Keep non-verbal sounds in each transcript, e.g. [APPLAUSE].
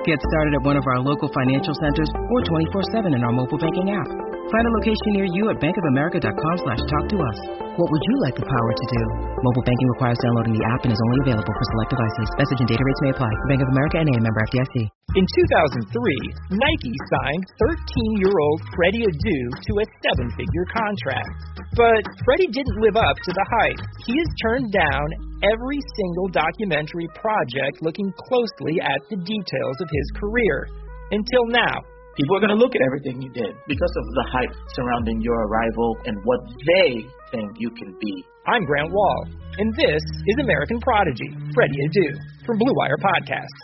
Get started at one of our local financial centers or 24-7 in our mobile banking app. Find a location near you at bankofamerica.com slash talk to us. What would you like the power to do? Mobile banking requires downloading the app and is only available for select devices. Message and data rates may apply. Bank of America and a member FDIC. In 2003, Nike signed 13-year-old Freddie Adu to a seven-figure contract. But Freddie didn't live up to the hype. He has turned down every single documentary project looking closely at the details of his career. Until now, People are going to look at everything you did because of the hype surrounding your arrival and what they think you can be. I'm Grant Wahl, and this is American Prodigy, Freddie Adu, from Blue Wire Podcast.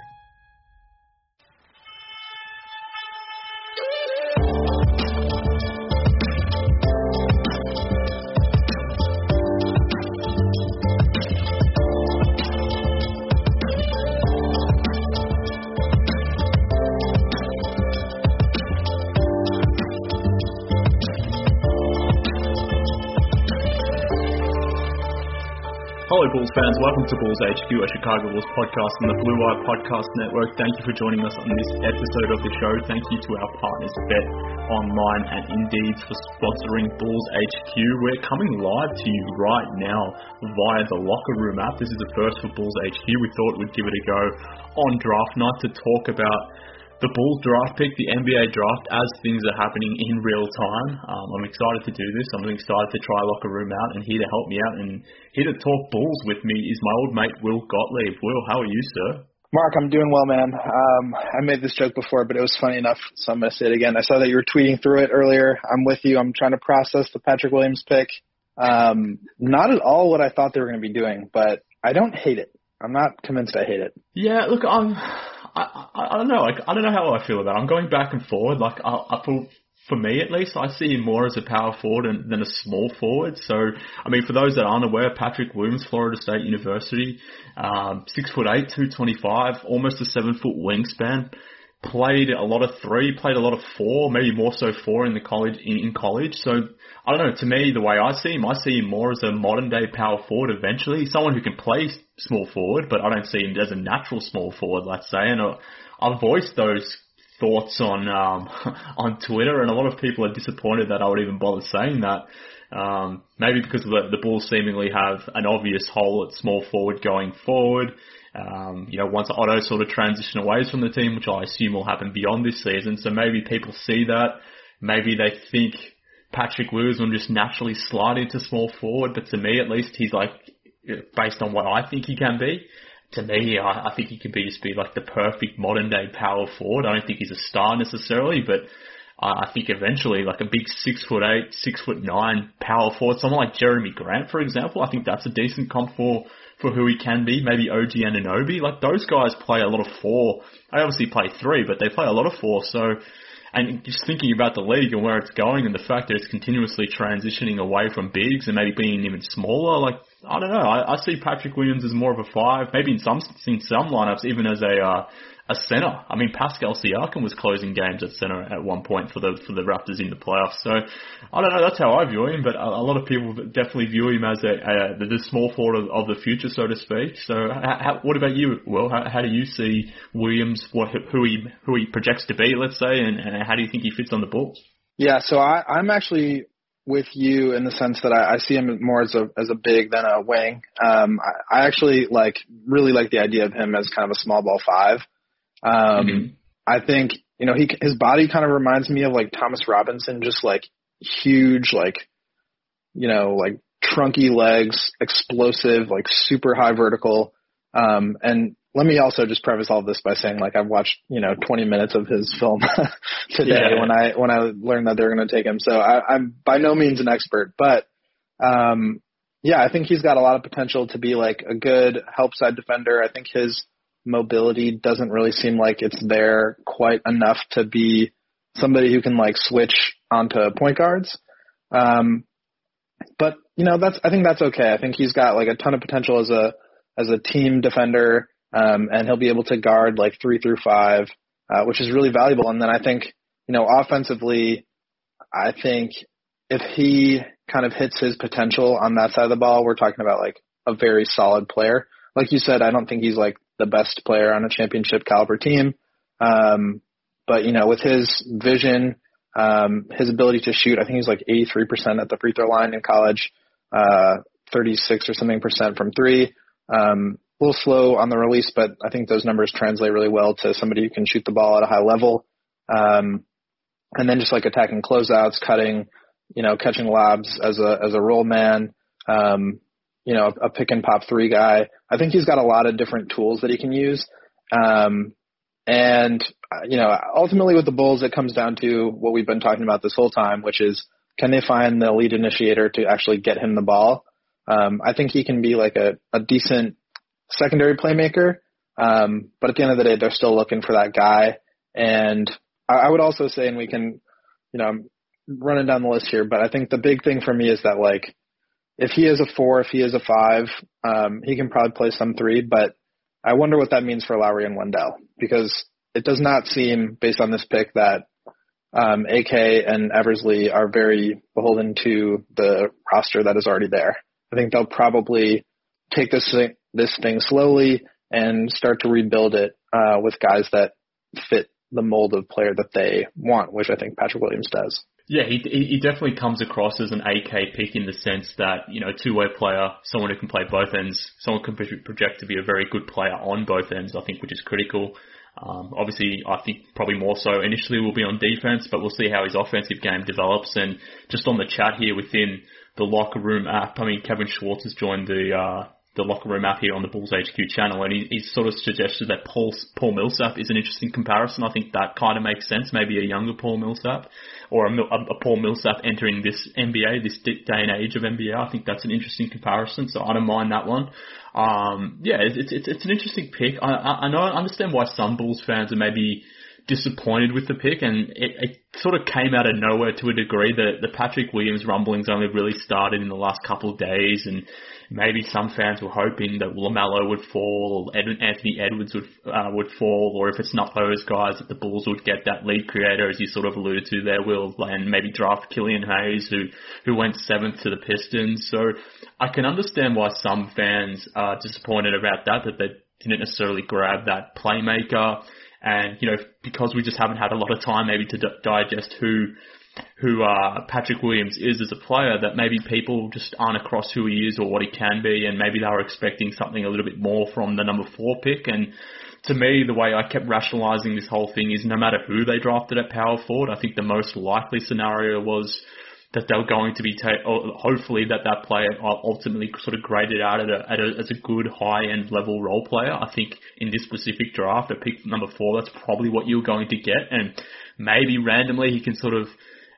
Bulls fans. Welcome to Bulls HQ, a Chicago Bulls podcast on the Blue Wire Podcast Network. Thank you for joining us on this episode of the show. Thank you to our partners, Bet Online and Indeed, for sponsoring Bulls HQ. We're coming live to you right now via the Locker Room app. This is the first for Bulls HQ. We thought we'd give it a go on draft night to talk about the Bulls draft pick, the NBA draft, as things are happening in real time. Um, I'm excited to do this. I'm excited to try Locker Room out, and here to help me out and here to talk Bulls with me is my old mate Will Gottlieb. Will, how are you, sir? Mark, I'm doing well, man. Um, I made this joke before, but it was funny enough, so I'm going to say it again. I saw that you were tweeting through it earlier. I'm with you. I'm trying to process the Patrick Williams pick. Um, not at all what I thought they were going to be doing, but I don't hate it. I'm not convinced I hate it. Yeah, look, I'm. I, I, I don't know. Like, I don't know how I feel about it. I'm going back and forward. Like, I, I feel, for me at least, I see him more as a power forward than, than a small forward. So, I mean, for those that aren't aware, Patrick Williams, Florida State University, um, six foot eight, two twenty five, almost a seven foot wingspan. Played a lot of three, played a lot of four, maybe more so four in the college in, in college. So I don't know. To me, the way I see him, I see him more as a modern day power forward. Eventually, someone who can play small forward, but I don't see him as a natural small forward. Let's say, and I, I've voiced those thoughts on um, [LAUGHS] on Twitter, and a lot of people are disappointed that I would even bother saying that. Um, maybe because the, the Bulls seemingly have an obvious hole at small forward going forward. Um, you know, once Otto sort of transition away from the team, which I assume will happen beyond this season, so maybe people see that. Maybe they think Patrick Williams will just naturally slide into small forward, but to me at least, he's like, based on what I think he can be, to me, I, I think he could be just be like the perfect modern day power forward. I don't think he's a star necessarily, but I think eventually, like a big six foot eight, six foot nine power forward, someone like Jerami Grant, for example, I think that's a decent comp for for who he can be. Maybe OG Anunoby, like those guys play a lot of four. They obviously play three, but they play a lot of four. So, and just thinking about the league and where it's going, and the fact that it's continuously transitioning away from bigs and maybe being even smaller, like I don't know. I, I see Patrick Williams as more of a five, maybe in some in some lineups even as a uh, a center. I mean, Pascal Siakam was closing games at center at one point for the for the Raptors in the playoffs. So I don't know. That's how I view him. But a, a lot of people definitely view him as a, a the, the small forward of, of the future, so to speak. So how, what about you? Well, how, how do you see Williams? What who he who he projects to be? Let's say, and, and how do you think he fits on the Bulls? Yeah, so I, I'm actually with you in the sense that I, I see him more as a as a big than a wing. Um, I, I actually like really like the idea of him as kind of a small ball five. Um, mm-hmm. I think you know he his body kind of reminds me of like Thomas Robinson, just like huge, like you know, like trunky legs, explosive, like super high vertical, um, and let me also just preface all this by saying like I've watched you know 20 minutes of his film [LAUGHS] today Yeah. when I when I learned that they were going to take him. So I, I'm by no means an expert, but um, yeah, I think he's got a lot of potential to be like a good help side defender. I think his mobility doesn't really seem like it's there quite enough to be somebody who can like switch onto point guards. Um, but you know that's I think that's okay. I think he's got like a ton of potential as a as a team defender, um, and he'll be able to guard like three through five, uh, which is really valuable. And then I think you know offensively, I think if he kind of hits his potential on that side of the ball, we're talking about like a very solid player. Like you said, I don't think he's like the best player on a championship caliber team. Um, but you know, with his vision, um, his ability to shoot, I think he's like 83% at the free throw line in college, uh, 36 or something percent from three. Um, a little slow on the release, but I think those numbers translate really well to somebody who can shoot the ball at a high level. Um, and then just like attacking closeouts, cutting, you know, catching lobs as a as a roll man, um, you know, a pick and pop three guy. I think he's got a lot of different tools that he can use. Um, and uh, you know, ultimately with the Bulls, it comes down to what we've been talking about this whole time, which is can they find the lead initiator to actually get him the ball? Um, I think he can be like a, a decent secondary playmaker. Um, but at the end of the day, they're still looking for that guy. And I, I would also say, and we can, you know, I'm running down the list here, but I think the big thing for me is that like, if he is a four, if he is a five, um, he can probably play some three, but I wonder what that means for Lauri and Wendell because it does not seem based on this pick that um, AK and Eversley are very beholden to the roster that is already there. I think they'll probably take this thing, this thing slowly and start to rebuild it uh, with guys that fit the mold of player that they want, which I think Patrick Williams does. Yeah, he he definitely comes across as an AK pick in the sense that you know two-way player, someone who can play both ends, someone can project to be a very good player on both ends. I think, which is critical. Um, obviously, I think probably more so initially will be on defense, but we'll see how his offensive game develops. And just on the chat here within the locker room app, I mean, Kevin Schwartz has joined the uh, the locker room app here on the Bulls HQ channel, and he, he sort of suggested that Paul Paul Millsap is an interesting comparison. I think that kind of makes sense. Maybe a younger Paul Millsap, or a, a, a Paul Millsap entering this NBA, this day and age of NBA. I think that's an interesting comparison. So I don't mind that one. Um, yeah, it's it's it's an interesting pick. I I, I know I understand why some Bulls fans are maybe disappointed with the pick, and it, it sort of came out of nowhere to a degree. That the Patrick Williams rumblings only really started in the last couple of days, and maybe some fans were hoping that LaMelo would fall, or Ed, Anthony Edwards would uh, would fall, or if it's not those guys, that the Bulls would get that lead creator, as you sort of alluded to there, Will, and maybe draft Killian Hayes, who who went seventh to the Pistons. So I can understand why some fans are disappointed about that, that they didn't necessarily grab that playmaker. And, you know, because we just haven't had a lot of time maybe to d- digest who, who, uh, Patrick Williams is as a player, that maybe people just aren't across who he is or what he can be, and maybe they were expecting something a little bit more from the number four pick. And to me, the way I kept rationalizing this whole thing is no matter who they drafted at power forward, I think the most likely scenario was that they're going to be ta- or hopefully that that player ultimately sort of graded out at a, at a, as a good high end level role player. I think in this specific draft at pick number four, that's probably what you're going to get, and maybe randomly he can sort of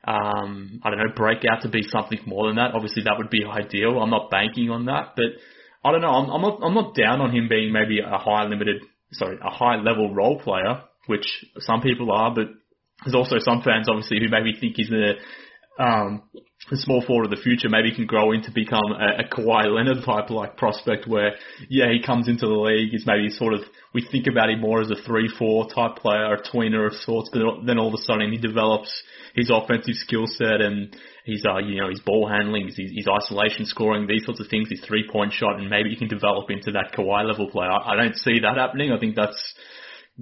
um, I don't know, break out to be something more than that. Obviously, that would be ideal. I'm not banking on that, but I don't know. I'm, I'm not. I'm not down on him being maybe a high limited, sorry, a high level role player, which some people are. But there's also some fans, obviously, who maybe think he's the um, small forward of the future maybe can grow into become a, a Kawhi Leonard type like prospect where, yeah, he comes into the league, is maybe sort of, we think about him more as a 3-4 type player, a tweener of sorts, but then all of a sudden he develops his offensive skill set and his, uh, you know, his ball handling, his, his isolation scoring, these sorts of things, his three point shot, and maybe he can develop into that Kawhi level player. I, I don't see that happening. I think that's,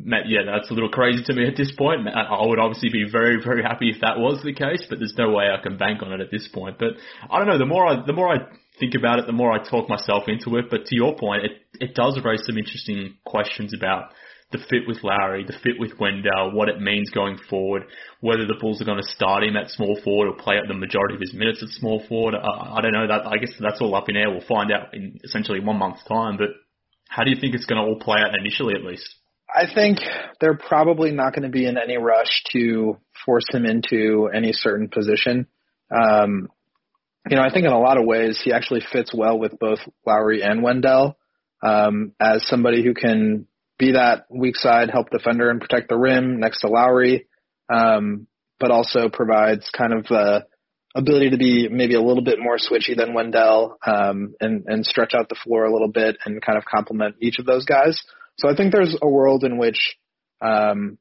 yeah, that's a little crazy to me at this point. I would obviously be very, very happy if that was the case, but there's no way I can bank on it at this point. But I don't know. The more I, the more I think about it, the more I talk myself into it. But to your point, it it does raise some interesting questions about the fit with Lauri, the fit with Wendell, what it means going forward, whether the Bulls are going to start him at small forward or play out the majority of his minutes at small forward. I, I don't know. That I guess that's all up in air. We'll find out in essentially one month's time, but how do you think it's going to all play out initially, at least? I think they're probably not going to be in any rush to force him into any certain position. Um, you know, I think in a lot of ways he actually fits well with both Lauri and Wendell um, as somebody who can be that weak side help defender and protect the rim next to Lauri, um, but also provides kind of the ability to be maybe a little bit more switchy than Wendell um, and, and stretch out the floor a little bit and kind of complement each of those guys. So I think there's a world in which, um,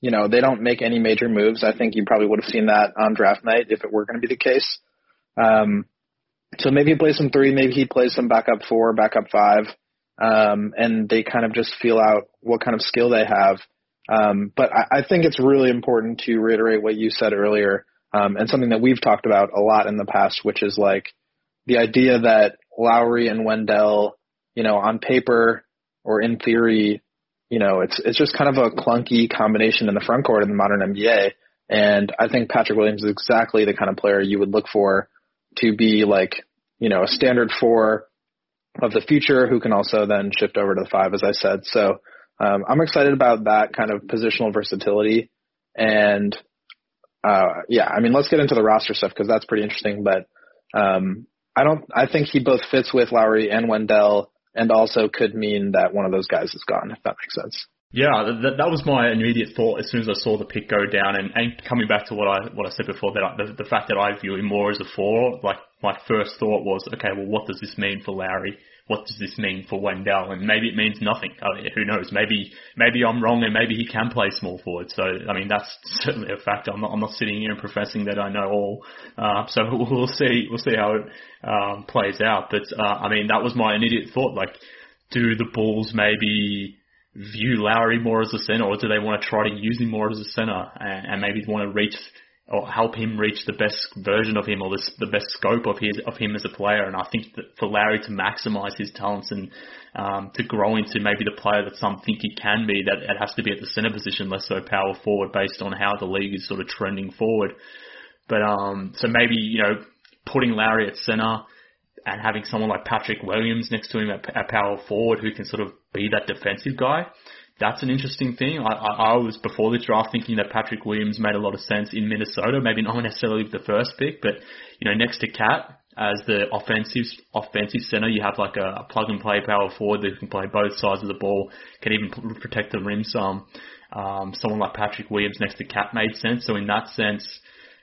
you know, they don't make any major moves. I think you probably would have seen that on draft night if it were going to be the case. Um, so maybe he plays some three, maybe he plays some backup four, backup five, um, and they kind of just feel out what kind of skill they have. Um, but I, I think it's really important to reiterate what you said earlier, um, and something that we've talked about a lot in the past, which is like the idea that Lauri and Wendell, you know, on paper or in theory, you know, it's it's just kind of a clunky combination in the front court in the modern NBA. And I think Patrick Williams is exactly the kind of player you would look for to be like, you know, a standard four of the future who can also then shift over to the five, as I said. So um, I'm excited about that kind of positional versatility. And uh, yeah, I mean, let's get into the roster stuff because that's pretty interesting. But um, I don't, I think he both fits with Lauri and Wendell and also could mean that one of those guys is gone, if that makes sense. Yeah, that, that was my immediate thought as soon as I saw the pick go down, and, and coming back to what I what I said before, that I, the, the fact that I view him more as a four, like my first thought was, okay, well, what does this mean for Lauri? What does this mean for Wendell? And maybe it means nothing. I mean, who knows? Maybe maybe I'm wrong, and maybe he can play small forward. So I mean, that's [LAUGHS] certainly a factor. I'm not I'm not sitting here and professing that I know all. Uh, so [LAUGHS] we'll see we'll see how it um, plays out. But uh, I mean, that was my immediate thought. Like, do the Bulls maybe view Lauri more as a center, or do they want to try to use him more as a center and, and maybe want to reach or help him reach the best version of him or the, the best scope of his of him as a player? And I think that for Larry to maximize his talents and um, to grow into maybe the player that some think he can be, that it has to be at the center position, less so power forward, based on how the league is sort of trending forward. But um, so maybe you know putting Larry at center and having someone like Patrick Williams next to him at, at power forward who can sort of be that defensive guy. That's an interesting thing. I, I, I was before this draft thinking that Patrick Williams made a lot of sense in Minnesota. Maybe not [LAUGHS] necessarily with the first pick, but you know next to KAT as the offensive offensive center, you have like a, a plug and play power forward that can play both sides of the ball, can even protect the rim some. Um, someone like Patrick Williams next to KAT made sense. So in that sense,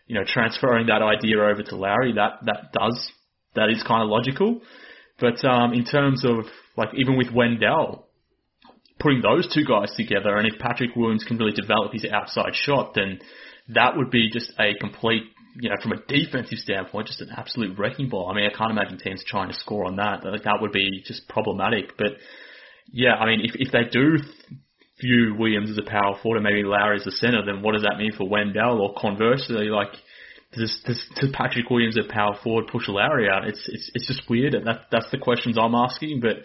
you know, transferring that idea over to Lauri, that that does that is kind of logical. But um, in terms of like even with Wendell, putting those two guys together, and if Patrick Williams can really develop his outside shot, then that would be just a complete, you know, from a defensive standpoint, just an absolute wrecking ball. I mean, I can't imagine teams trying to score on that. Like that would be just problematic. But yeah, I mean, if if they do view Williams as a power forward and maybe Lauri as a center, then what does that mean for Wendell? Or conversely, like does, does, does Patrick Williams at power forward push Lauri out? It's it's it's just weird, and that that's the questions I'm asking. But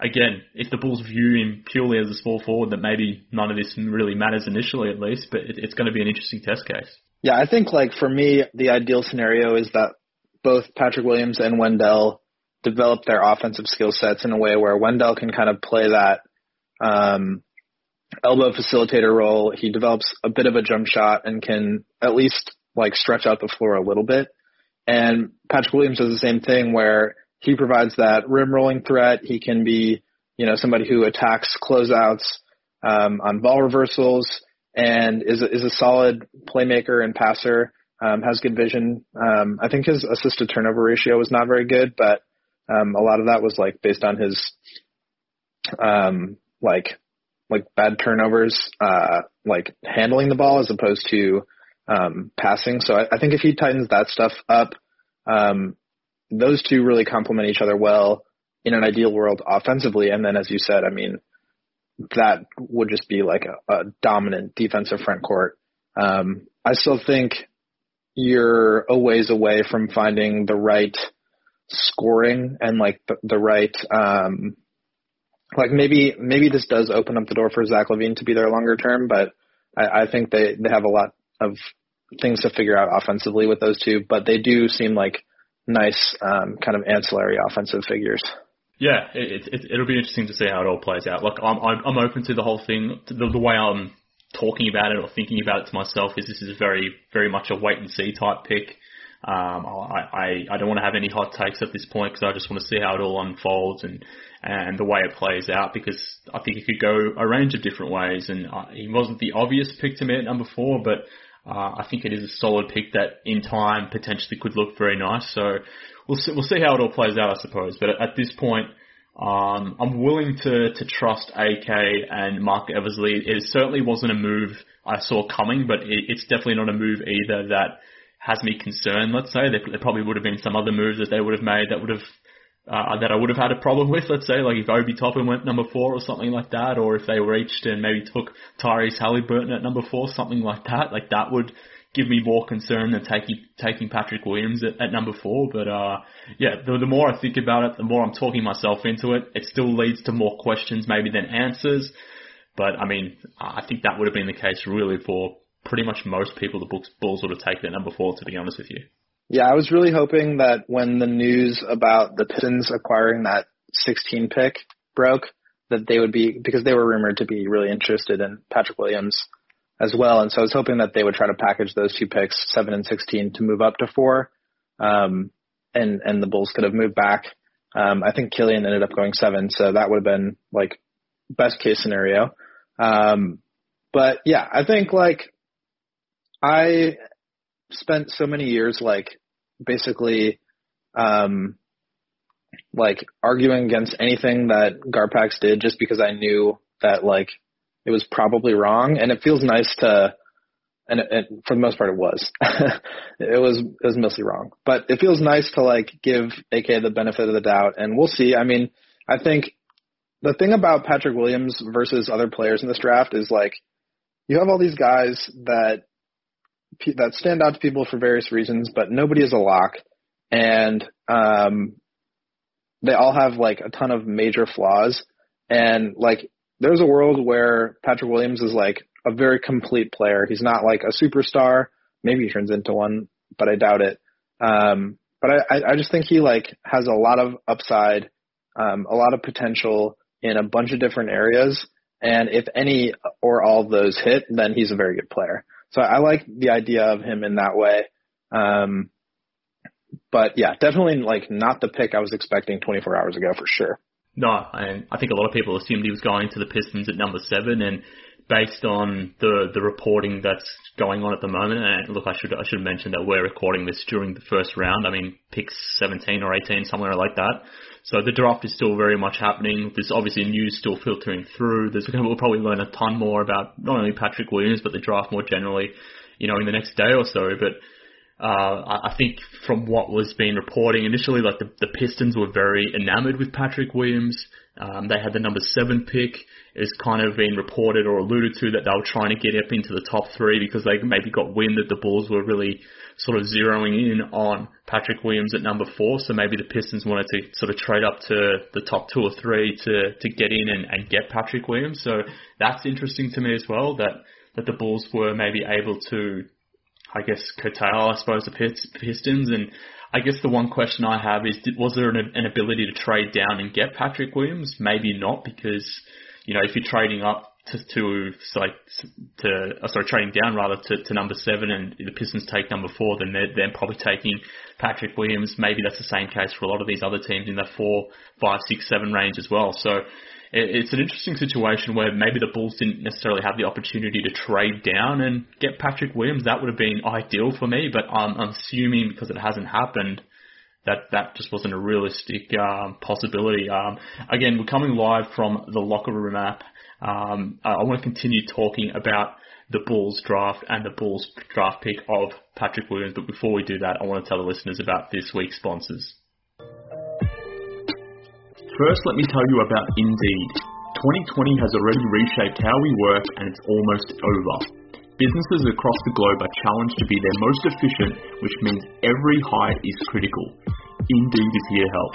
again, if the Bulls view him purely as a small forward, that maybe none of this really matters initially, at least. But it, it's going to be an interesting test case. Yeah, I think like for me, the ideal scenario is that both Patrick Williams and Wendell develop their offensive skill sets in a way where Wendell can kind of play that um, elbow facilitator role. He develops a bit of a jump shot and can at least like stretch out the floor a little bit. And Patrick Williams does the same thing where he provides that rim rolling threat. He can be, you know, somebody who attacks closeouts um, on ball reversals and is a, is a solid playmaker and passer. Um, has good vision. Um, I think his assist to turnover ratio was not very good, but um, a lot of that was like based on his um, like like bad turnovers, uh, like handling the ball as opposed to um, passing. So I, I think if he tightens that stuff up, um, those two really complement each other well in an ideal world offensively. And then, as you said, I mean, that would just be like a, a dominant defensive front court. Um, I still think you're a ways away from finding the right scoring and like the, the right, um, like maybe maybe this does open up the door for Zach LaVine to be there longer term, but I, I think they they have a lot of things to figure out offensively with those two, but they do seem like nice um, kind of ancillary offensive figures. Yeah, it, it, it'll be interesting to see how it all plays out. Look, I'm I'm open to the whole thing. The, the way I'm talking about it or thinking about it to myself is this is very very much a wait and see type pick. Um, I, I, I don't want to have any hot takes at this point because I just want to see how it all unfolds and, and the way it plays out because I think it could go a range of different ways and uh, he wasn't the obvious pick to me at number four, but uh, I think it is a solid pick that in time potentially could look very nice. So we'll see, we'll see how it all plays out, I suppose. But at, at this point, um, I'm willing to, to trust AK and Marc Eversley. It certainly wasn't a move I saw coming, but it, it's definitely not a move either that has me concerned. Let's say there, there probably would have been some other moves that they would have made that would have uh, that I would have had a problem with. Let's say like if Obi Toppin went number four or something like that, or if they reached and maybe took Tyrese Halliburton at number four, something like that. Like that would give me more concern than taking taking Patrick Williams at, at number four. But uh, yeah, the, the more I think about it, the more I'm talking myself into it. It still leads to more questions maybe than answers. But I mean, I think that would have been the case really for pretty much most people the Bulls would have taken at number four, to be honest with you. Yeah, I was really hoping that when the news about the Pistons acquiring that 16 pick broke, that they would be, because they were rumored to be really interested in Patrick Williams as well. And so I was hoping that they would try to package those two picks, seven and 16, to move up to four. Um, and, and the Bulls could have moved back. Um, I think Killian ended up going seven, so that would have been like best case scenario. Um, but yeah, I think like I spent so many years like basically um like arguing against anything that Garpax did just because I knew that like it was probably wrong. And it feels nice to and it, it, for the most part it was. [LAUGHS] It was it was mostly wrong. But it feels nice to like give AK the benefit of the doubt and we'll see. I mean I think the thing about Patrick Williams versus other players in this draft is like you have all these guys that that stand out to people for various reasons, but nobody is a lock, and um, they all have like a ton of major flaws. And like, there's a world where Patrick Williams is like a very complete player. He's not like a superstar. Maybe he turns into one, but I doubt it. Um, but I, I just think he like has a lot of upside, um, a lot of potential in a bunch of different areas. And if any or all of those hit, then he's a very good player. So I like the idea of him in that way. Um, but yeah, definitely like not the pick I was expecting 24 hours ago for sure. No, and I think a lot of people assumed he was going to the Pistons at number seven, and based on the the reporting that's going on at the moment, and look, I should I should mention that we're recording this during the first round. I mean, picks 17 or 18, somewhere like that. So the draft is still very much happening. There's obviously news still filtering through. There's we'll probably learn a ton more about not only Patrick Williams but the draft more generally, you know, in the next day or so. But uh, I think from what was being reporting initially, like the, the Pistons were very enamored with Patrick Williams. Um, they had the number seven pick. It's kind of been reported or alluded to that they were trying to get up into the top three because they maybe got wind that the Bulls were really sort of zeroing in on Patrick Williams at number four. So maybe the Pistons wanted to sort of trade up to the top two or three to, to get in and, and get Patrick Williams. So that's interesting to me as well that, that the Bulls were maybe able to, I guess, curtail, I suppose, the Pistons. And I guess the one question I have is, was there an, an ability to trade down and get Patrick Williams? Maybe not because, you know, if you're trading up to, to like to uh, sorry trading down rather to, to number seven and the Pistons take number four, then they're, they're probably taking Patrick Williams. Maybe that's the same case for a lot of these other teams in the four, five, six, seven range as well. So it's an interesting situation where maybe the Bulls didn't necessarily have the opportunity to trade down and get Patrick Williams. That would have been ideal for me, but I'm, I'm assuming because it hasn't happened that that just wasn't a realistic um, possibility. Um, again, we're coming live from the locker room app um, I want to continue talking about the Bulls draft and the Bulls draft pick of Patrick Williams. But before we do that, I want to tell the listeners about this week's sponsors. First, let me tell you about Indeed. 2020 has already reshaped how we work and it's almost over. Businesses across the globe are challenged to be their most efficient, which means every hire is critical. Indeed is here to help.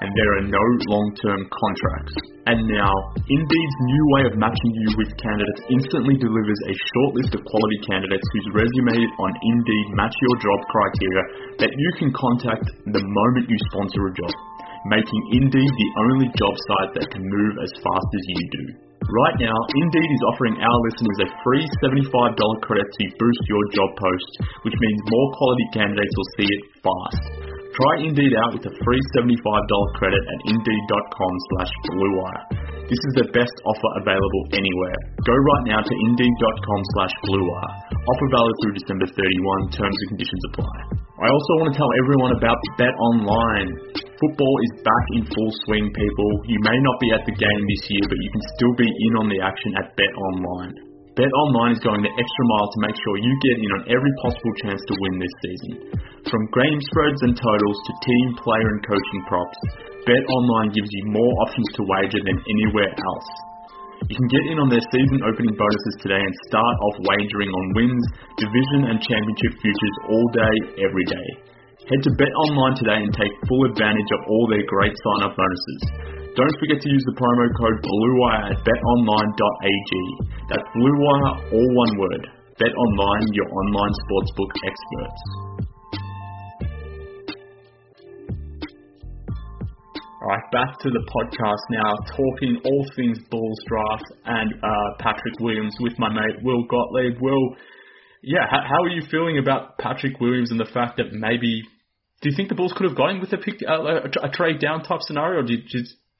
and there are no long-term contracts. And now, Indeed's new way of matching you with candidates instantly delivers a short list of quality candidates whose resumes on Indeed match your job criteria that you can contact the moment you sponsor a job, making Indeed the only job site that can move as fast as you do. Right now, Indeed is offering our listeners a free $75 credit to boost your job post, which means more quality candidates will see it fast. Try Indeed out with a free $75 credit at indeed.com slash bluewire. This is the best offer available anywhere. Go right now to indeed.com slash bluewire. Offer valid through December 31. Terms and conditions apply. I also want to tell everyone about Bet Online. Football is back in full swing, people. You may not be at the game this year, but you can still be in on the action at Bet Online. Bet Online is going the extra mile to make sure you get in on every possible chance to win this season. From game spreads and totals to team, player, and coaching props, Bet Online gives you more options to wager than anywhere else. You can get in on their season opening bonuses today and start off wagering on wins, division, and championship futures all day, every day. Head to Bet Online today and take full advantage of all their great sign-up bonuses. Don't forget to use the promo code BLUEWIRE at betonline.ag. That's BLUEWIRE, all one word. BetOnline, your online sportsbook experts. Alright, back to the podcast now, talking all things Bulls draft and uh, Patrick Williams with my mate Will Gottlieb. Will, yeah, how, how, are you feeling about Patrick Williams and the fact that maybe, do you think the Bulls could have gone with a, pick, uh, a, a trade down type scenario, or do you,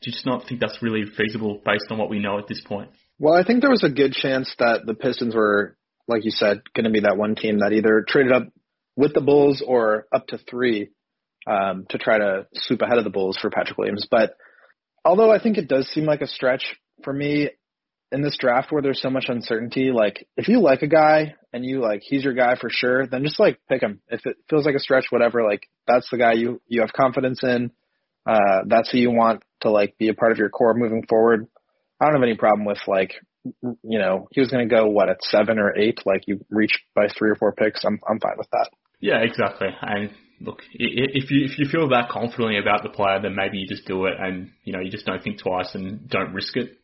do you just not think that's really feasible based on what we know at this point? Well, I think there was a good chance that the Pistons were, like you said, going to be that one team that either traded up with the Bulls or up to three um, to try to swoop ahead of the Bulls for Patrick Williams. But although I think it does seem like a stretch for me in this draft where there's so much uncertainty, like if you like a guy and you like he's your guy for sure, then just like pick him. If it feels like a stretch, whatever, like that's the guy you you have confidence in. Uh, that's who you want to like be a part of your core moving forward. I don't have any problem with like you know he was going to go what at seven or eight, like you reach by three or four picks. I'm I'm fine with that. Yeah, exactly. And look, if you if you feel that confidently about the player, then maybe you just do it, and you know you just don't think twice and don't risk it.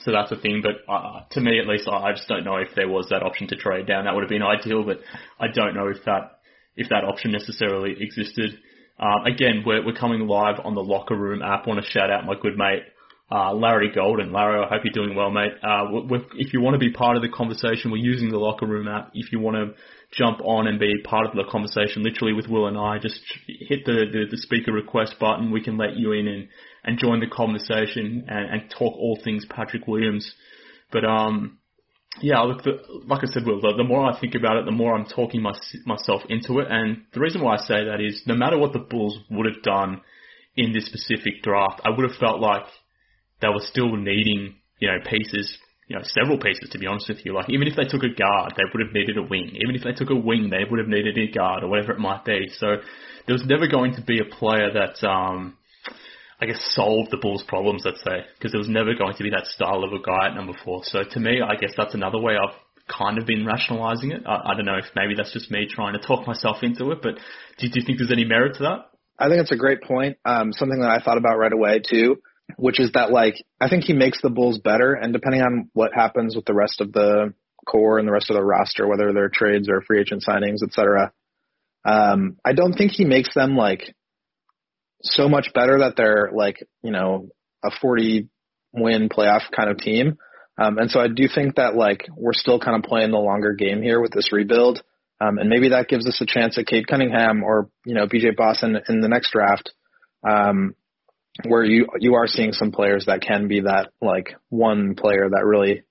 So that's the thing. But uh, to me, at least, I just don't know if there was that option to trade down. That would have been ideal, but I don't know if that if that option necessarily existed. Um, again, we're we're coming live on the locker room app. Want to shout out my good mate. Uh, Larry Golden. Larry, I hope you're doing well, mate. Uh, if you want to be part of the conversation, we're using the locker room app. If you want to jump on and be part of the conversation, literally with Will and I, just hit the, the, the speaker request button. We can let you in and, and join the conversation and, and talk all things Patrick Williams. But um, yeah, look, the, like I said, Will, the, the more I think about it, the more I'm talking my, myself into it. And the reason why I say that is, no matter what the Bulls would have done in this specific draft, I would have felt like they were still needing, you know, pieces you know, several pieces to be honest with you. Like even if they took a guard, they would have needed a wing. Even if they took a wing, they would have needed a guard or whatever it might be. So there was never going to be a player that, um, I guess solve the Bulls' problems, let's say, because there was never going to be that style of a guy at number four. So to me, I guess that's another way I've kind of been rationalizing it. I, I don't know if maybe that's just me trying to talk myself into it, but do, do you think there's any merit to that? I think it's a great point. Um, something that I thought about right away too which is that like I think he makes the Bulls better, and depending on what happens with the rest of the core and the rest of the roster, whether they're trades or free agent signings, etc. Um, I don't think he makes them like so much better that they're like you know a 40 win playoff kind of team. Um, and so I do think that like we're still kind of playing the longer game here with this rebuild. Um, and maybe that gives us a chance at Cade Cunningham or, you know, BJ Boston in the next draft. Um, where you you are seeing some players that can be that like one player that really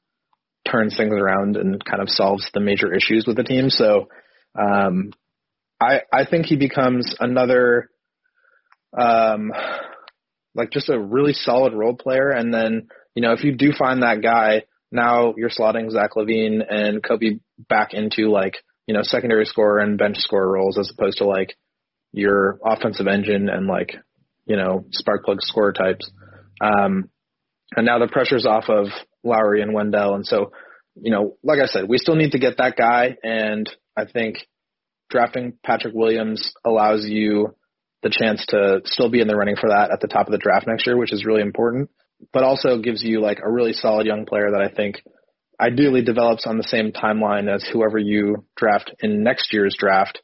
turns things around and kind of solves the major issues with the team. So um, I I think he becomes another um, like just a really solid role player. And then you know if you do find that guy now you're slotting Zach LaVine and Coby back into like, you know, secondary scorer and bench scorer roles as opposed to like your offensive engine and like, you know, spark plug scorer types. Um, and now the pressure's off of Lauri and Wendell. And so, you know, like I said, we still need to get that guy. And I think drafting Patrick Williams allows you the chance to still be in the running for that at the top of the draft next year, which is really important, but also gives you like a really solid young player that I think ideally develops on the same timeline as whoever you draft in next year's draft.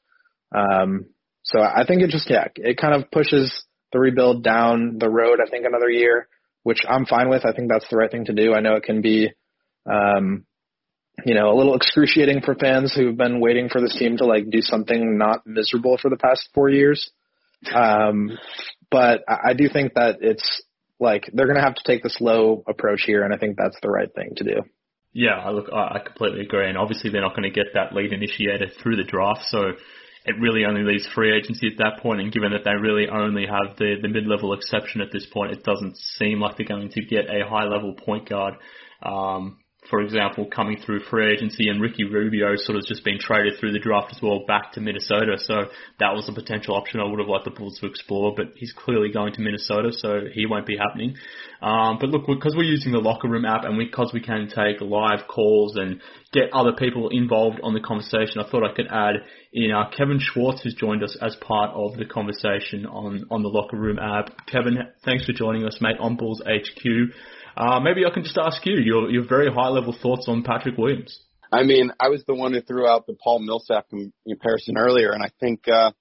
Um, so I think it just, yeah, it kind of pushes the rebuild down the road, I think another year, which I'm fine with. I think that's the right thing to do. I know it can be, um, you know, a little excruciating for fans who've been waiting for this team to like do something not miserable for the past four years. Um, but I do think that it's like they're going to have to take the slow approach here, and I think that's the right thing to do. Yeah, I look, I completely agree, and obviously they're not going to get that lead initiator through the draft, so it really only leaves free agency at that point. And given that they really only have the the mid level exception at this point, it doesn't seem like they're going to get a high level point guard. Um, for example, coming through free agency and Ricky Rubio sort of just been traded through the draft as well back to Minnesota. So that was a potential option I would have liked the Bulls to explore, but he's clearly going to Minnesota, so he won't be happening. Um, but look, because we're using the locker room app and because we can take live calls and get other people involved on the conversation, I thought I could add in uh, Kevin Schwartz, who's joined us as part of the conversation on, on the locker room app. Kevin, thanks for joining us, mate, on Bulls HQ. Uh, maybe I can just ask you your your very high level thoughts on Patrick Williams. I mean, I was the one who threw out the Paul Millsap comparison earlier, and I think uh,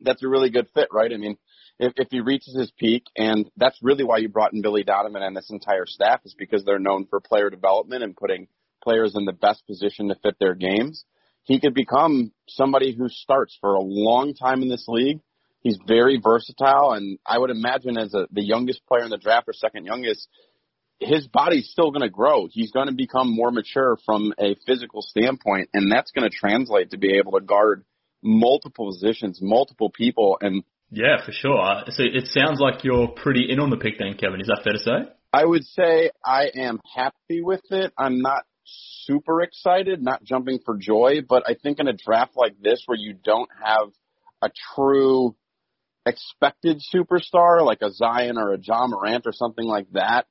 that's a really good fit, right? I mean, if, if he reaches his peak, and that's really why you brought in Billy Donovan and this entire staff is because they're known for player development and putting players in the best position to fit their games. He could become somebody who starts for a long time in this league. He's very versatile, and I would imagine as a, the youngest player in the draft or second youngest, his body's still going to grow. He's going to become more mature from a physical standpoint, and that's going to translate to be able to guard multiple positions, multiple people, and yeah, for sure. So it sounds like you're pretty in on the pick then, Kevin. Is that fair to say? I would say I am happy with it. I'm not super excited, not jumping for joy, but I think in a draft like this where you don't have a true expected superstar like a Zion or a Ja Morant or something like that,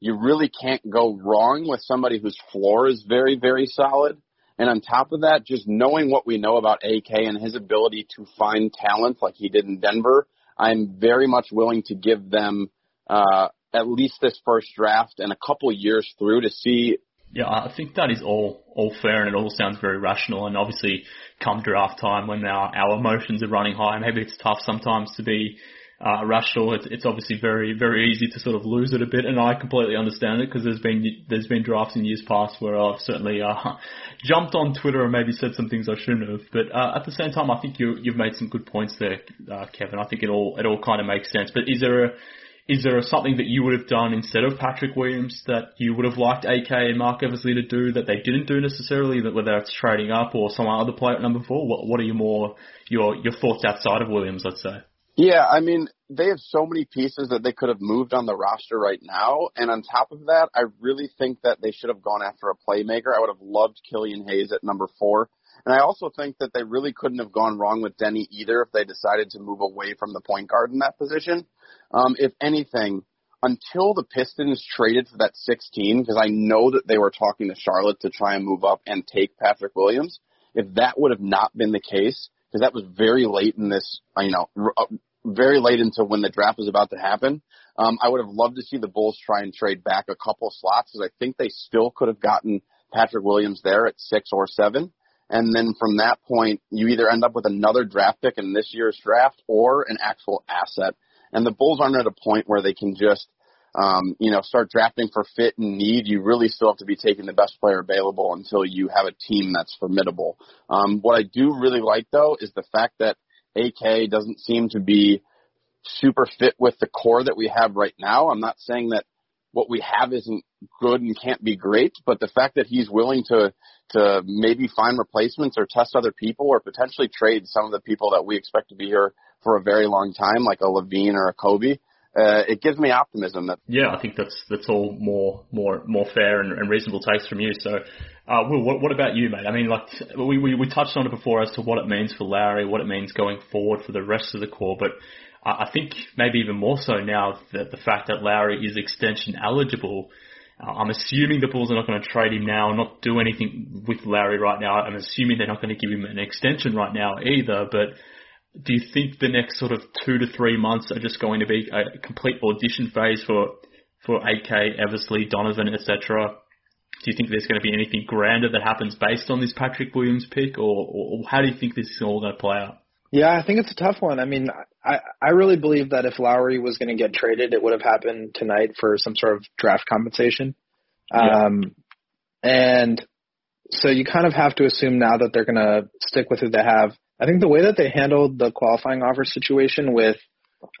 you really can't go wrong with somebody whose floor is very, very solid. And on top of that, just knowing what we know about AK and his ability to find talent like he did in Denver, I'm very much willing to give them uh, at least this first draft and a couple years through to see. Yeah, I think that is all all fair and it all sounds very rational. And obviously, come draft time when our our emotions are running high, maybe it's tough sometimes to be uh, rational. It's, it's obviously very, very easy to sort of lose it a bit, and I completely understand it because there's been there's been drafts in years past where I've certainly uh, [LAUGHS] jumped on Twitter and maybe said some things I shouldn't have. But uh, at the same time, I think you you've made some good points there, uh, Kevin. I think it all it all kind of makes sense. But is there a is there a something that you would have done instead of Patrick Williams that you would have liked AK and Marc Eversley to do that they didn't do necessarily? That whether it's trading up or some other player at number four, what what are your more your your thoughts outside of Williams? I'd say. Yeah, I mean, they have so many pieces that they could have moved on the roster right now. And on top of that, I really think that they should have gone after a playmaker. I would have loved Killian Hayes at number four. And I also think that they really couldn't have gone wrong with Deni either if they decided to move away from the point guard in that position. Um, if anything, until the Pistons traded for that 16, because I know that they were talking to Charlotte to try and move up and take Patrick Williams, if that would have not been the case, because that was very late in this, you know, uh, very late into when the draft was about to happen. Um, I would have loved to see the Bulls try and trade back a couple slots because I think they still could have gotten Patrick Williams there at six or seven. And then from that point, you either end up with another draft pick in this year's draft or an actual asset. And the Bulls aren't at a point where they can just, um, you know, start drafting for fit and need. You really still have to be taking the best player available until you have a team that's formidable. Um, what I do really like though is the fact that AK doesn't seem to be super fit with the core that we have right now. I'm not saying that what we have isn't good and can't be great, but the fact that he's willing to to maybe find replacements or test other people or potentially trade some of the people that we expect to be here for a very long time, like a LaVine or a Coby, uh, it gives me optimism that. Yeah, I think that's that's all more more more fair and, and reasonable takes from you. So, uh, Will, what, what about you, mate? I mean, like we, we we touched on it before as to what it means for Lauri, what it means going forward for the rest of the core, but I think maybe even more so now that the fact that Lauri is extension eligible. Uh, I'm assuming the Bulls are not going to trade him now, not do anything with Lauri right now. I'm assuming they're not going to give him an extension right now either. But do you think the next sort of two to three months are just going to be a complete audition phase for for AK, Eversley, Donovan, etc.? Do you think there's going to be anything grander that happens based on this Patrick Williams pick, or, or how do you think this is all going to play out? Yeah, I think it's a tough one. I mean, I, I really believe that if Lauri was going to get traded, it would have happened tonight for some sort of draft compensation. Yeah. Um, and so you kind of have to assume now that they're going to stick with who they have. I think the way that they handled the qualifying offer situation with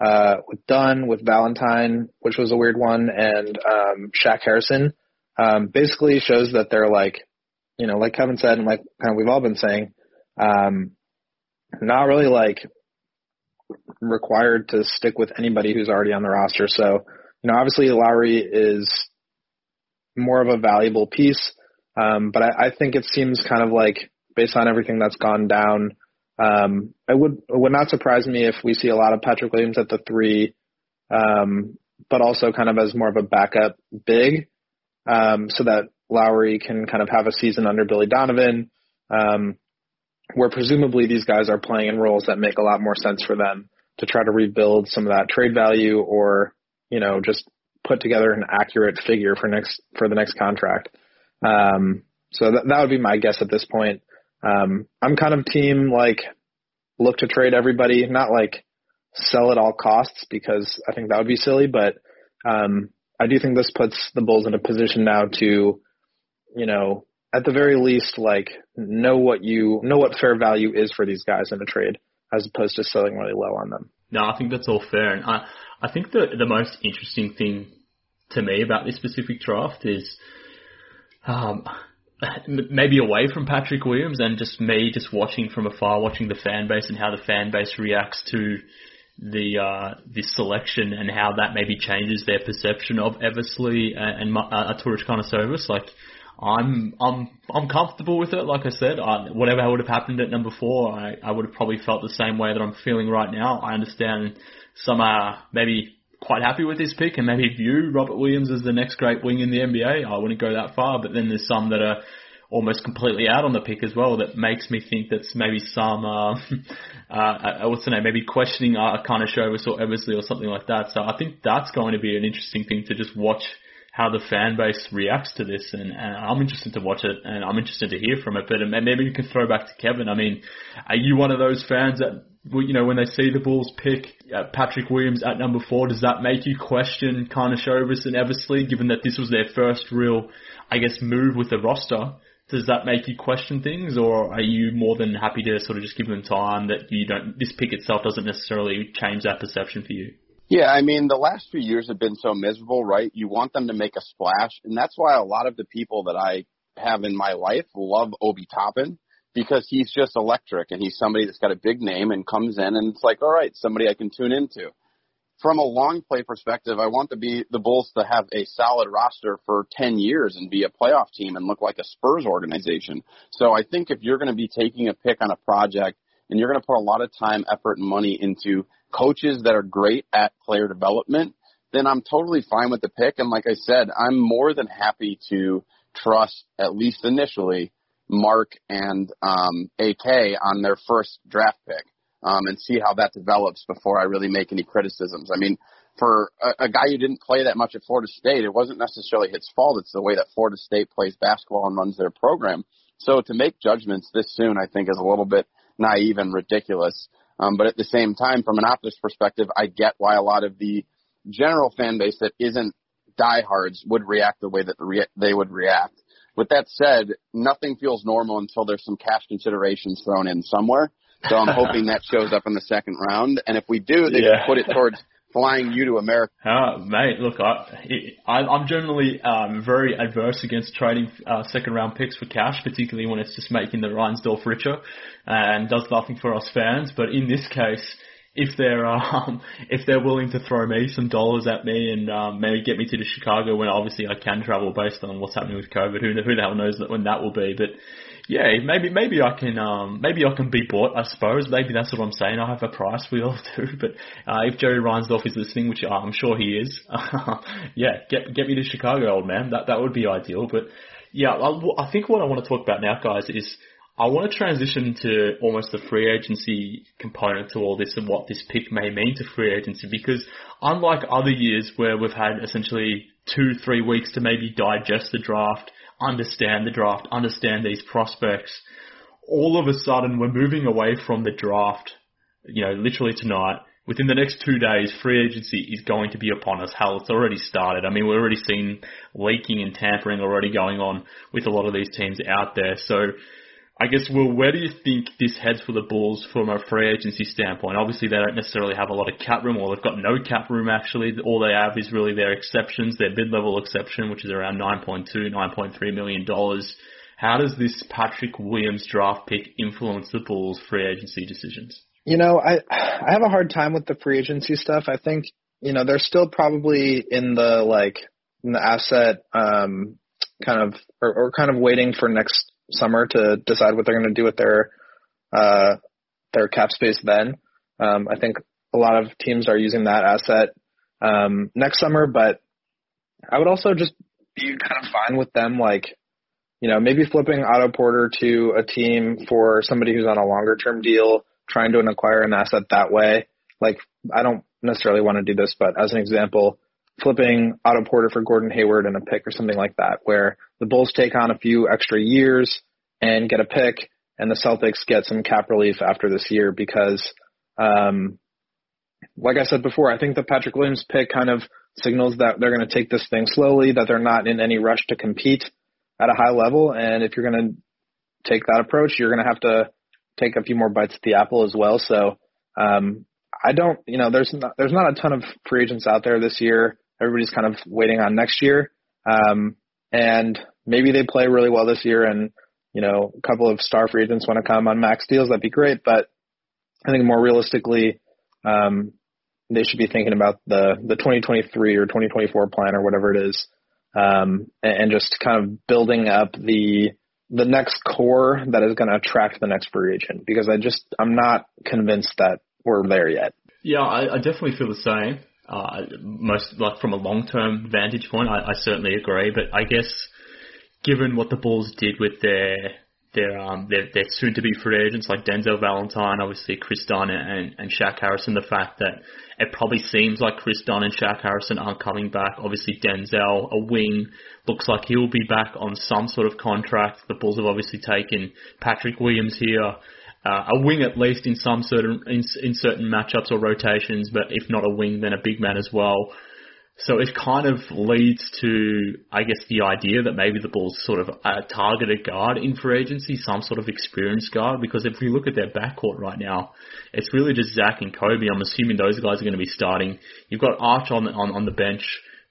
uh, with Dunn, with Valentine, which was a weird one, and um, Shaq Harrison, um, basically shows that they're like, you know, like Kevin said, and like kind of we've all been saying, um, not really like required to stick with anybody who's already on the roster. So, you know, obviously Lauri is more of a valuable piece, um, but I, I think it seems kind of like based on everything that's gone down, um, it would it would not surprise me if we see a lot of Patrick Williams at the three, um, but also kind of as more of a backup big, um, so that Lauri can kind of have a season under Billy Donovan, um, where presumably these guys are playing in roles that make a lot more sense for them to try to rebuild some of that trade value or, you know, just put together an accurate figure for next for the next contract. Um, so that that would be my guess at this point. Um, I'm kind of team like look to trade everybody, not like sell at all costs because I think that would be silly, but um, I do think this puts the Bulls in a position now to, you know, at the very least, like know what you know what fair value is for these guys in a trade, as opposed to selling really low on them. No, I think that's all fair, and I I think the the most interesting thing to me about this specific draft is, um, maybe away from Patrick Williams and just me just watching from afar, watching the fan base and how the fan base reacts to the uh, this selection and how that maybe changes their perception of Eversley and, uh, Service. Like I'm I'm I'm comfortable with it. Like I said, I, whatever would have happened at number four, I, I would have probably felt the same way that I'm feeling right now. I understand some are maybe quite happy with this pick and maybe view Robert Williams as the next great wing in the NBA. I wouldn't go that far, but then there's some that are almost completely out on the pick as well that makes me think that's maybe some [LAUGHS] uh, uh, what's the name maybe questioning uh, Karnisovas or Eversley or something like that. So I think that's going to be an interesting thing to just watch how the fan base reacts to this, and, and I'm interested to watch it, and I'm interested to hear from it. But maybe you can throw back to Kevin. I mean, are you one of those fans that, you know, when they see the Bulls pick uh, Patrick Williams at number four, does that make you question Karnisovas and Eversley, given that this was their first real, I guess, move with the roster? Does that make you question things, or are you more than happy to sort of just give them time that you don't? This pick itself doesn't necessarily change that perception for you. Yeah, I mean, the last few years have been so miserable, right? You want them to make a splash, and that's why a lot of the people that I have in my life love Obi Toppin because he's just electric and he's somebody that's got a big name and comes in and it's like, all right, somebody I can tune into. From a long play perspective, I want to be the Bulls to have a solid roster for 10 years and be a playoff team and look like a Spurs organization. So I think if you're going to be taking a pick on a project and you're going to put a lot of time, effort, and money into coaches that are great at player development, then I'm totally fine with the pick. And like I said, I'm more than happy to trust, at least initially, Mark and um, AK on their first draft pick um, and see how that develops before I really make any criticisms. I mean, for a, a guy who didn't play that much at Florida State, it wasn't necessarily his fault. It's the way that Florida State plays basketball and runs their program. So to make judgments this soon, I think, is a little bit naive and ridiculous. Um, but at the same time, from an optics perspective, I get why a lot of the general fan base that isn't diehards would react the way that re- they would react. With that said, nothing feels normal until there's some cash considerations thrown in somewhere. So I'm hoping that shows up in the second round. And if we do, they yeah. can put it towards flying you to America. Uh, [LAUGHS] mate, look, I, I, I'm generally um, very adverse against trading uh, second round picks for cash, particularly when it's just making the Reinsdorf richer and does nothing for us fans. But in this case, if they're [LAUGHS] um, if they're willing to throw me some dollars at me and um, maybe get me to Chicago when obviously I can travel based on what's happening with COVID. Who who the hell knows when that will be? But yeah, maybe maybe I can um, maybe I can be bought. I suppose maybe that's what I'm saying. I have a price. We all do. But uh, if Jerry Reinsdorf is listening, which I'm sure he is, [LAUGHS] yeah, get get me to Chicago, old man. That that would be ideal. But yeah, I, I think what I want to talk about now, guys, is I want to transition to almost the free agency component to all this and what this pick may mean to free agency because unlike other years where we've had essentially two, three weeks to maybe digest the draft, understand the draft, understand these prospects, all of a sudden we're moving away from the draft, you know, literally tonight. Within the next two days, free agency is going to be upon us. Hell, it's already started. I mean, we've already seen leaking and tampering already going on with a lot of these teams out there. So I guess, well, where do you think this heads for the Bulls from a free agency standpoint? Obviously, they don't necessarily have a lot of cap room, or they've got no cap room actually. All they have is really their exceptions, their mid-level exception, which is around 9.2, 9.3 million dollars. How does this Patrick Williams draft pick influence the Bulls' free agency decisions? You know, I I have a hard time with the free agency stuff. I think you know they're still probably in the like in the asset um kind of or, or kind of waiting for next summer to decide what they're going to do with their uh, their cap space. Then um, I think a lot of teams are using that asset um, next summer, but I would also just be kind of fine with them like you know maybe flipping Otto Porter to a team for somebody who's on a longer term deal, trying to acquire an asset that way. Like I don't necessarily want to do this, but as an example, flipping Otto Porter for Gordon Hayward and a pick or something like that, where the Bulls take on a few extra years and get a pick, and the Celtics get some cap relief after this year because, um, like I said before, I think the Patrick Williams pick kind of signals that they're going to take this thing slowly, that they're not in any rush to compete at a high level, and if you're going to take that approach, you're going to have to take a few more bites at the apple as well. So, um, I don't, you know, there's not, there's not a ton of free agents out there this year. Everybody's kind of waiting on next year. Um, and maybe they play really well this year and, you know, a couple of star free agents want to come on max deals. That'd be great. But I think more realistically, um, they should be thinking about the, the 2023 or 2024 plan or whatever it is. Um, and, and just kind of building up the, the next core that is going to attract the next free agent because I just, I'm not convinced that we're there yet. Yeah, I, I definitely feel the same uh, most like from a long term vantage point, I, I certainly agree. But I guess given what the Bulls did with their their um their, their soon to be free agents like Denzel Valentine, obviously Kris Dunn and, and Shaq Harrison, the fact that it probably seems like Kris Dunn and Shaq Harrison aren't coming back. Obviously Denzel, a wing, looks like he'll be back on some sort of contract. The Bulls have obviously taken Patrick Williams here uh, a wing at least in some certain in, in certain matchups or rotations, but if not a wing, then a big man as well. So it kind of leads to, I guess, the idea that maybe the Bulls sort of uh, target a guard in free agency, some sort of experienced guard, because if we look at their backcourt right now, it's really just Zach and Coby. I'm assuming those guys are going to be starting. You've got Arch on the, on, on the bench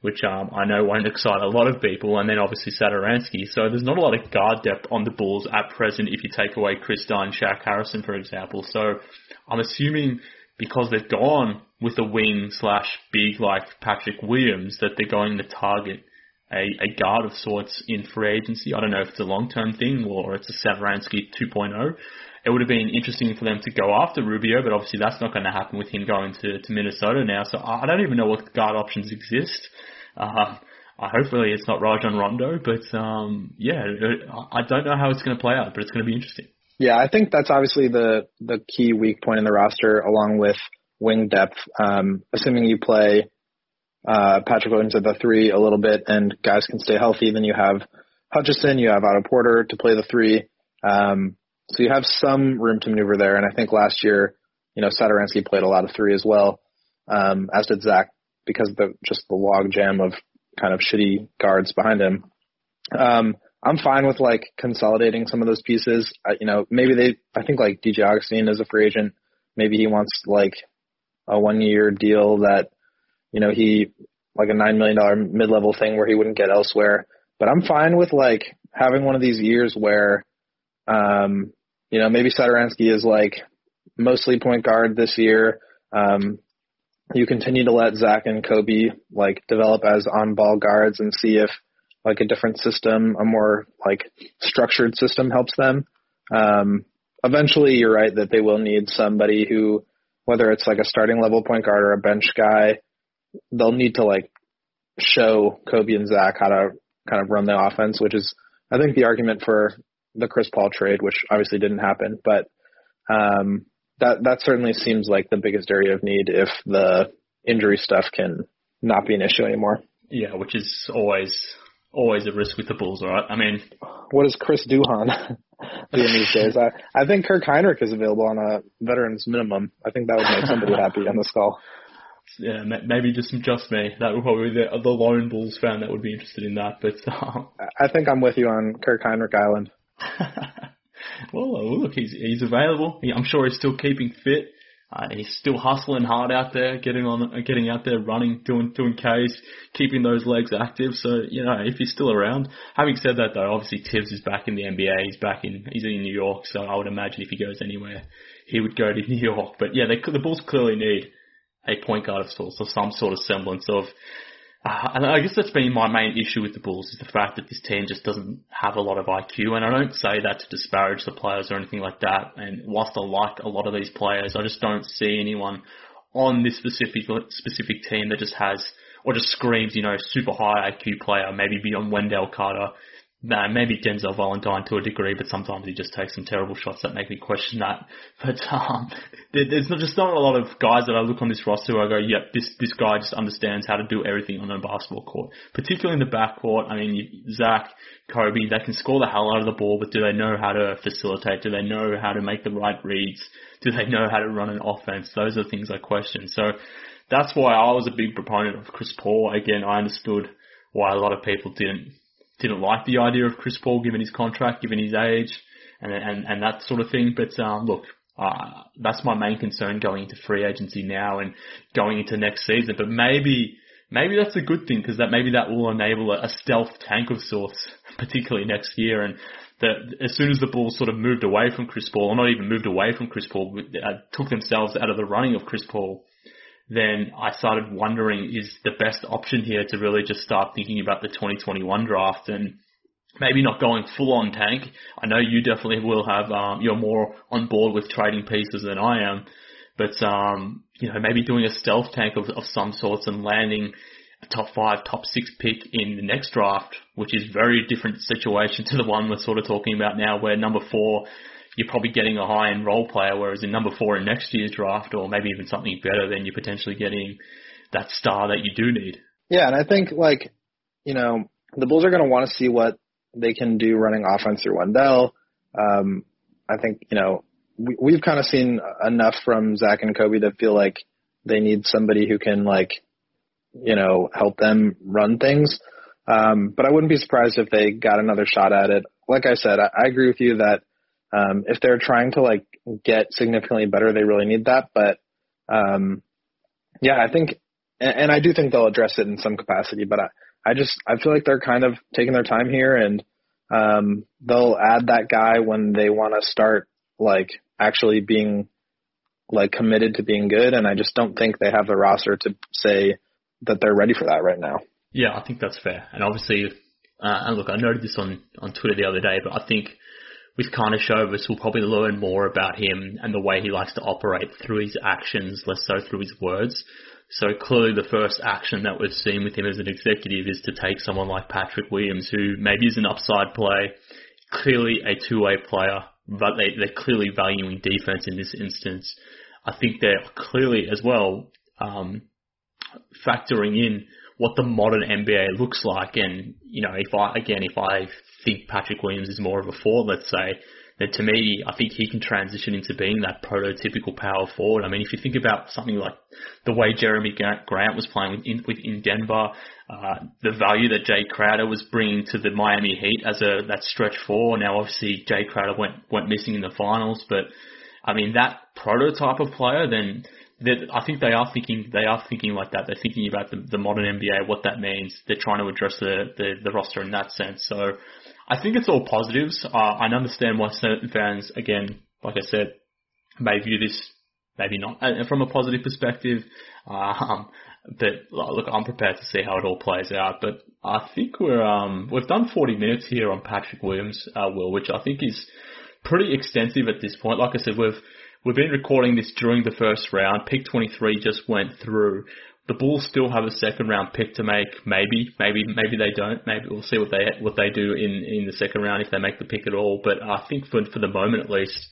which um, I know won't excite a lot of people, and then obviously Satoransky. So there's not a lot of guard depth on the Bulls at present if you take away Kris Dunn, Shaq Harrison, for example. So I'm assuming because they've gone with a wing slash big like Patrick Williams that they're going to target a, a guard of sorts in free agency. I don't know if it's a long term thing or it's a Satoransky 2.0. It would have been interesting for them to go after Rubio, but obviously that's not going to happen with him going to, to Minnesota now. So I don't even know what guard options exist. Uh, hopefully it's not Rajon Rondo, but um, yeah, I don't know how it's going to play out, but it's going to be interesting. Yeah, I think that's obviously the the key weak point in the roster, along with wing depth. Um, assuming you play uh, Patrick Williams at the three a little bit, and guys can stay healthy, then you have Hutchison, you have Otto Porter to play the three. Um, so you have some room to maneuver there. And I think last year, you know, Satoransky played a lot of three as well, um, as did Zach because of the just the log jam of kind of shitty guards behind him. Um, I'm fine with like consolidating some of those pieces. I, you know, maybe they. I think like DJ Augustin is a free agent. Maybe he wants like a one year deal that you know he like a nine million dollar mid level thing where he wouldn't get elsewhere. But I'm fine with like having one of these years where, um, you know, maybe Satoransky is like mostly point guard this year. Um, you continue to let Zach and Coby like develop as on ball guards and see if like a different system, a more like structured system helps them. Um, eventually you're right that they will need somebody who, whether it's like a starting level point guard or a bench guy, they'll need to like show Coby and Zach how to kind of run the offense, which is, I think, the argument for the Chris Paul trade, which obviously didn't happen, but um, that that certainly seems like the biggest area of need if the injury stuff can not be an issue anymore. Yeah, which is always always a risk with the Bulls, right? I mean, what does Chris Duhon [LAUGHS] doing these days? I I think Kirk Hinrich is available on a veterans minimum. I think that would make somebody [LAUGHS] happy on this call. Yeah, maybe just just me. That would probably be the, the lone Bulls fan that would be interested in that. But [LAUGHS] um, I think I'm with you on Kirk Hinrich Island. Well, look, he's he's available. I'm sure he's still keeping fit. Uh, he's still hustling hard out there, getting on, getting out there, running, doing doing Ks, keeping those legs active. So you know, if he's still around. Having said that, though, obviously Thibs is back in the NBA. He's back in, he's in New York. So I would imagine if he goes anywhere, he would go to [LAUGHS] New York. But yeah, they, the Bulls clearly need a point guard of sorts, or some sort of semblance of uh, and I guess that's been my main issue with the Bulls is the fact that this team just doesn't have a lot of IQ. And I don't say that to disparage the players or anything like that. And whilst I like a lot of these players, I just don't see anyone on this specific specific team that just has or just screams, you know, super high IQ player, maybe beyond Wendell Carter nah, maybe Denzel Valentine to a degree, but sometimes he just takes some terrible shots that make me question that. [LAUGHS] But um, there's not, just not a lot of guys that I look on this roster who I go, yep, this this guy just understands how to do everything on a basketball court, particularly in the backcourt. I mean, Zach, Coby, they can score the hell out of the ball, but do they know how to facilitate? Do they know how to make the right reads? Do they know how to run an offense? Those are things I question. So that's why I was a big proponent of Chris Paul. Again, I understood why a lot of people didn't didn't like the idea of Chris Paul given his contract, given his age, and and and that sort of thing. But um, look, uh, that's my main concern going into free agency now and going into next season. But maybe maybe that's a good thing because that maybe that will enable a, a stealth tank of sorts, [LAUGHS] particularly next year. And that as soon as the Bulls sort of moved away from Chris Paul, or not even moved away from Chris Paul, uh, took themselves out of the running of Chris Paul then I started wondering is the best option here to really just start thinking about the 2021 draft and maybe not going full on tank. I know you definitely will have, um, you're more on board with trading pieces than I am, but, um, you know, maybe doing a stealth tank of, of some sorts and landing a top five, top six pick in the next draft, which is very different situation [LAUGHS] to the one we're sort of talking about now where number four you're probably getting a high end role player, whereas in number four in next year's draft, or maybe even something better, then you're potentially getting that star that you do need. Yeah, and I think like, you know, the Bulls are going to want to see what they can do running offense through Wendell. Um, I think you know we, we've kind of seen enough from Zach and Coby to feel like they need somebody who can like, you know, help them run things. Um, but I wouldn't be surprised if they got another shot at it. Like I said, I, I agree with you that um, if they're trying to like get significantly better, they really need that. But um, yeah, I think, and, and I do think they'll address it in some capacity. But I, I just I feel like they're kind of taking their time here, and um, they'll add that guy when they want to start like actually being like committed to being good. And I just don't think they have the roster to say that they're ready for that right now. Yeah, I think that's fair. And obviously, uh, and look, I noted this on on Twitter the other day, but I think with Karnisovas, we'll probably learn more about him and the way he likes to operate through his actions, less so through his words. So clearly the first action that we've seen with him as an executive is to take someone like Patrick Williams, who maybe is an upside play, clearly a two-way player, but they, they're clearly valuing defense in this instance. I think they're clearly as well um, factoring in what the modern NBA looks like. And, you know, if I, again, if I think Patrick Williams is more of a forward, let's say, then to me, I think he can transition into being that prototypical power forward. I mean, if you think about something like the way Jerami Grant was playing in, in Denver, uh, the value that Jae Crowder was bringing to the Miami Heat as a that stretch four. Now, obviously, Jae Crowder went went missing in the finals, but I mean that prototype of player, then that I think they are thinking they are thinking like that. They're thinking about the, the modern NBA, what that means. They're trying to address the, the, the roster in that sense. So I think it's all positives. Uh, I understand why certain fans, again, like I said, may view this maybe not. And from a positive perspective, um, but look, I'm prepared to see how it all plays out. But I think we're um, we've done 40 minutes here on Patrick Williams, uh, Will, which I think is pretty extensive at this point. Like I said, we've we've been recording this during the first round. Pick 23 just went through. The Bulls still have a second round pick to make. Maybe, maybe, maybe they don't. Maybe we'll see what they what they do in in the second round if they make the pick at all. But I think for for the moment at least,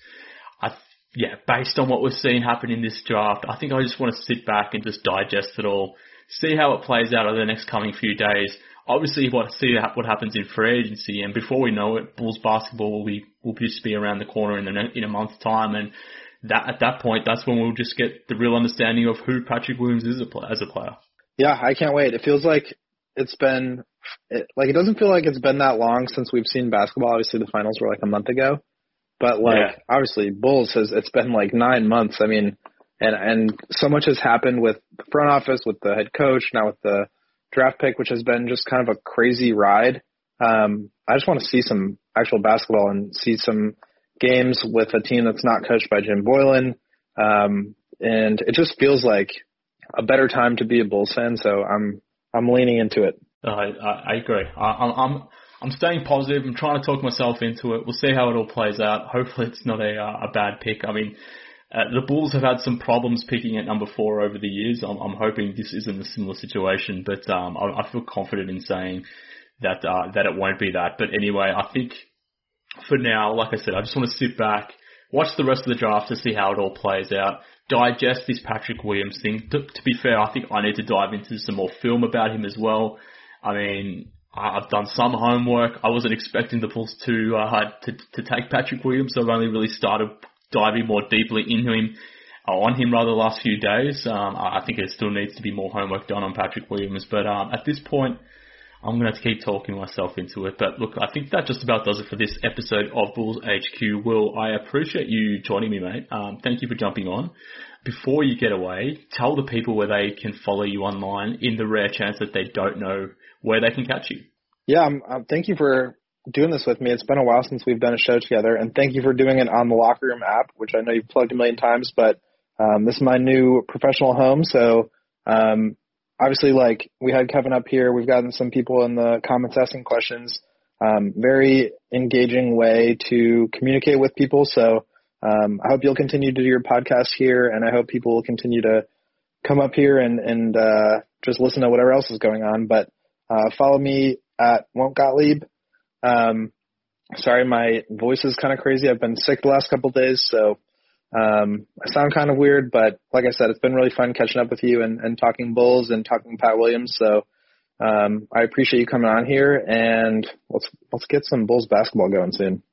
I yeah, based on what we're seeing happen in this draft, I think I just want to sit back and just digest it all, see how it plays out over the next coming few days. Obviously, what see what happens in free agency, and before we know it, Bulls basketball will be will just be around the corner in the in a month's time, and that at that point, that's when we'll just get the real understanding of who Patrick Williams is as a player. Yeah, I can't wait. It feels like it's been it, like it doesn't feel like it's been that long since we've seen basketball. Obviously, the finals were like a month ago, but like yeah. obviously, Bulls has it's been like nine months. I mean, and and so much has happened with the front office, with the head coach, now with the draft pick, which has been just kind of a crazy ride. Um, I just want to see some actual basketball and see some games with a team that's not coached by Jim Boylen. Um, and it just feels like a better time to be a Bulls fan. So I'm, I'm leaning into it. I, I, I agree. I, I'm, I'm staying positive. I'm trying to talk myself into it. We'll see how it all plays out. Hopefully it's not a, uh, a bad pick. I mean, uh, the Bulls have had some problems picking at number four over the years. I'm, I'm hoping this isn't a similar situation, but um, I, I feel confident in saying that uh, that it won't be that. But anyway, I think for now, like I said, I just want to sit back, watch the rest of the draft to see how it all plays out, digest this Patrick Williams thing. To, to be fair, I think I need to dive into some more film about him as well. I mean, I've done some homework. I wasn't expecting the Bulls to uh, to to take Patrick Williams, so I've only really started diving more deeply into him, uh, on him rather the last few days. Um, I think there still needs to be more homework done on Patrick Williams, but um, at this point, I'm going to to keep talking myself into it. But look, I think that just about does it for this episode of Bulls HQ. Will, I appreciate you joining me, mate. Um, thank you for jumping on. Before you get away, tell the people where they can follow you online in the rare chance that they don't know where they can catch you. Yeah, um, um, thank you for doing this with me. It's been a while since we've done a show together, and thank you for doing it on the Locker Room app, which I know you've plugged a million times, but um, this is my new professional home, so um, obviously, like we had Kevin up here, we've gotten some people in the comments asking questions. Um, very engaging way to communicate with people. So um, I hope you'll continue to do your podcast here, and I hope people will continue to come up here and and uh, just listen to whatever else is going on. But uh, follow me at Won't Gottlieb. Um, sorry, my voice is kind of crazy. I've been sick the last couple of days, so um, I sound kind of weird, but like I said, it's been really fun catching up with you and, and talking Bulls and talking Pat Williams. So um, I appreciate you coming on here, and let's let's get some Bulls basketball going soon.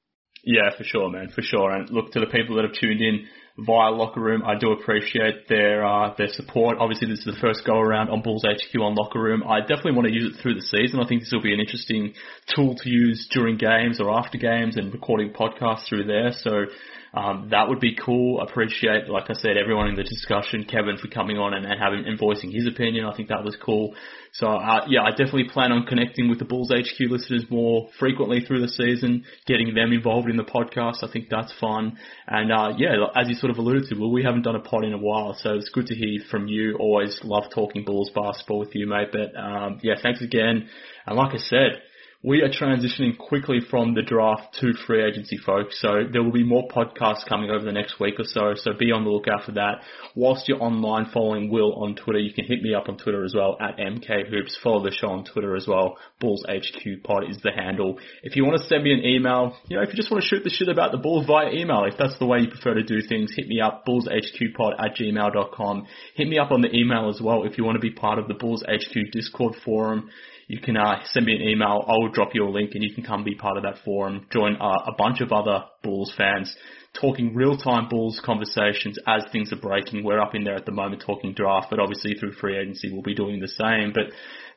Yeah, for sure, man, for sure. And look to the people that have tuned in via Locker Room. I do appreciate their uh, their support. Obviously, this is the first go around on Bulls HQ on Locker Room. I definitely want to use it through the season. I think this will be an interesting tool to use during games or after games and recording podcasts through there. So um, that would be cool. Appreciate, like I said, everyone in the discussion, Kevin for coming on and, and having and voicing his opinion. I think that was cool. So uh, yeah, I definitely plan on connecting with the Bulls HQ listeners more frequently through the season, getting them involved in the podcast. I think that's fun. And uh, yeah, as you sort of alluded to, well, we haven't done a pod in a while, so it's good to hear from you. Always love talking Bulls basketball with you, mate. But um, yeah, thanks again. And like I said, we are transitioning quickly from the draft to free agency, folks. So there will be more podcasts coming over the next week or so. So be on the lookout for that. Whilst you're online following Will on Twitter, you can hit me up on Twitter as well at MK Hoops. Follow the show on Twitter as well. Bulls HQ Pod is the handle. If you want to send me an email, you know, if you just want to shoot the shit about the Bulls via email, if that's the way you prefer to do things, hit me up, bullshqpod at gmail.com. Hit me up on the email as well if you want to be part of the Bulls HQ Discord forum you can uh, send me an email. I will drop you a link and you can come be part of that forum. Join uh, a bunch of other Bulls fans talking real-time Bulls conversations as things are breaking. We're up in there at the moment talking draft, but obviously through free agency we'll be doing the same. But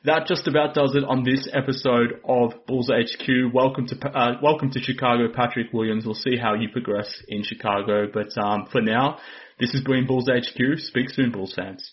that just about does it on this episode of Bulls HQ. Welcome to uh, welcome to Chicago, Patrick Williams. We'll see how you progress in Chicago, but um, for now, this has been Bulls HQ. Speak soon, Bulls fans.